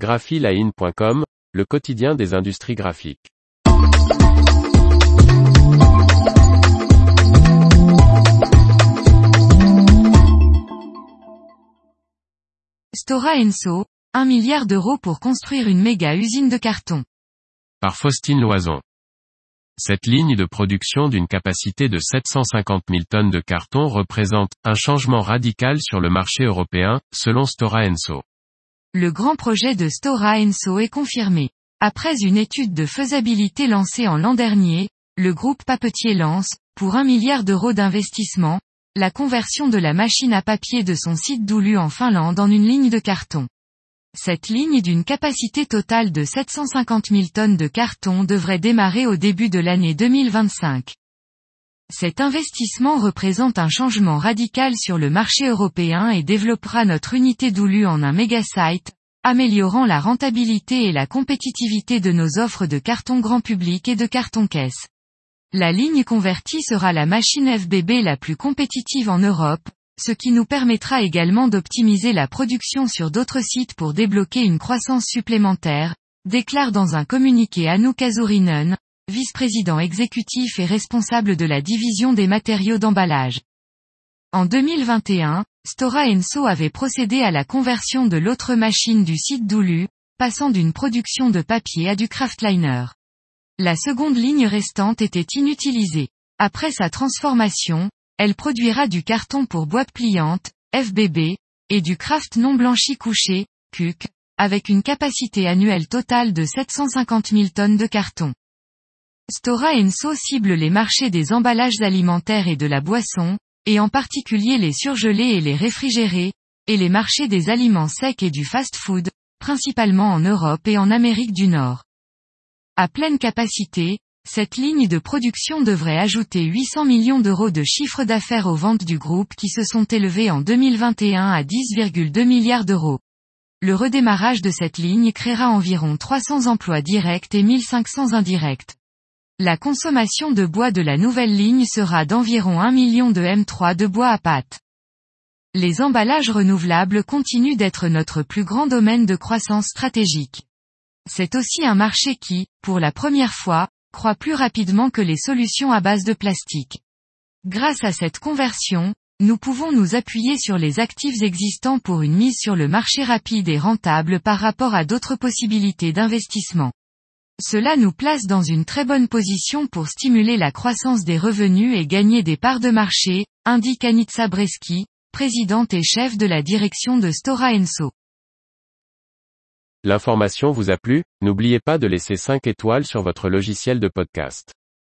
graphiline.com, le quotidien des industries graphiques. Stora Enso, 1 milliard d'euros pour construire une méga usine de carton. Par Faustine Loison. Cette ligne de production d'une capacité de 750 000 tonnes de carton représente un changement radical sur le marché européen, selon Stora Enso. Le grand projet de Stora Enso est confirmé. Après une étude de faisabilité lancée en l'an dernier, le groupe papetier lance, pour 1 milliard d'euros d'investissement, la conversion de la machine à papier de son site d'Oulu en Finlande en une ligne de carton. Cette ligne d'une capacité totale de 750 000 tonnes de carton devrait démarrer au début de l'année 2025. Cet investissement représente un changement radical sur le marché européen et développera notre unité d'Oulu en un méga-site, améliorant la rentabilité et la compétitivité de nos offres de carton grand public et de carton caisse. La ligne convertie sera la machine FBB la plus compétitive en Europe, ce qui nous permettra également d'optimiser la production sur d'autres sites pour débloquer une croissance supplémentaire, déclare dans un communiqué Anouk Azurinen, vice-président exécutif et responsable de la division des matériaux d'emballage. En 2021, Stora Enso avait procédé à la conversion de l'autre machine du site d'Oulu, passant d'une production de papier à du kraftliner. La seconde ligne restante était inutilisée. Après sa transformation, elle produira du carton pour boîte pliante, FBB, et du kraft non blanchi couché, CUC, avec une capacité annuelle totale de 750 000 tonnes de carton. Stora Enso cible les marchés des emballages alimentaires et de la boisson, et en particulier les surgelés et les réfrigérés, et les marchés des aliments secs et du fast-food, principalement en Europe et en Amérique du Nord. À pleine capacité, cette ligne de production devrait ajouter 800 millions d'euros de chiffre d'affaires aux ventes du groupe qui se sont élevées en 2021 à 10,2 milliards d'euros. Le redémarrage de cette ligne créera environ 300 emplois directs et 1500 indirects. La consommation de bois de la nouvelle ligne sera d'environ 1 million de M3 de bois à pâte. Les emballages renouvelables continuent d'être notre plus grand domaine de croissance stratégique. C'est aussi un marché qui, pour la première fois, croît plus rapidement que les solutions à base de plastique. Grâce à cette conversion, nous pouvons nous appuyer sur les actifs existants pour une mise sur le marché rapide et rentable par rapport à d'autres possibilités d'investissement. Cela nous place dans une très bonne position pour stimuler la croissance des revenus et gagner des parts de marché, indique Anitsa Breski, présidente et chef de la direction de Stora Enso. L'information vous a plu, n'oubliez pas de laisser 5 étoiles sur votre logiciel de podcast.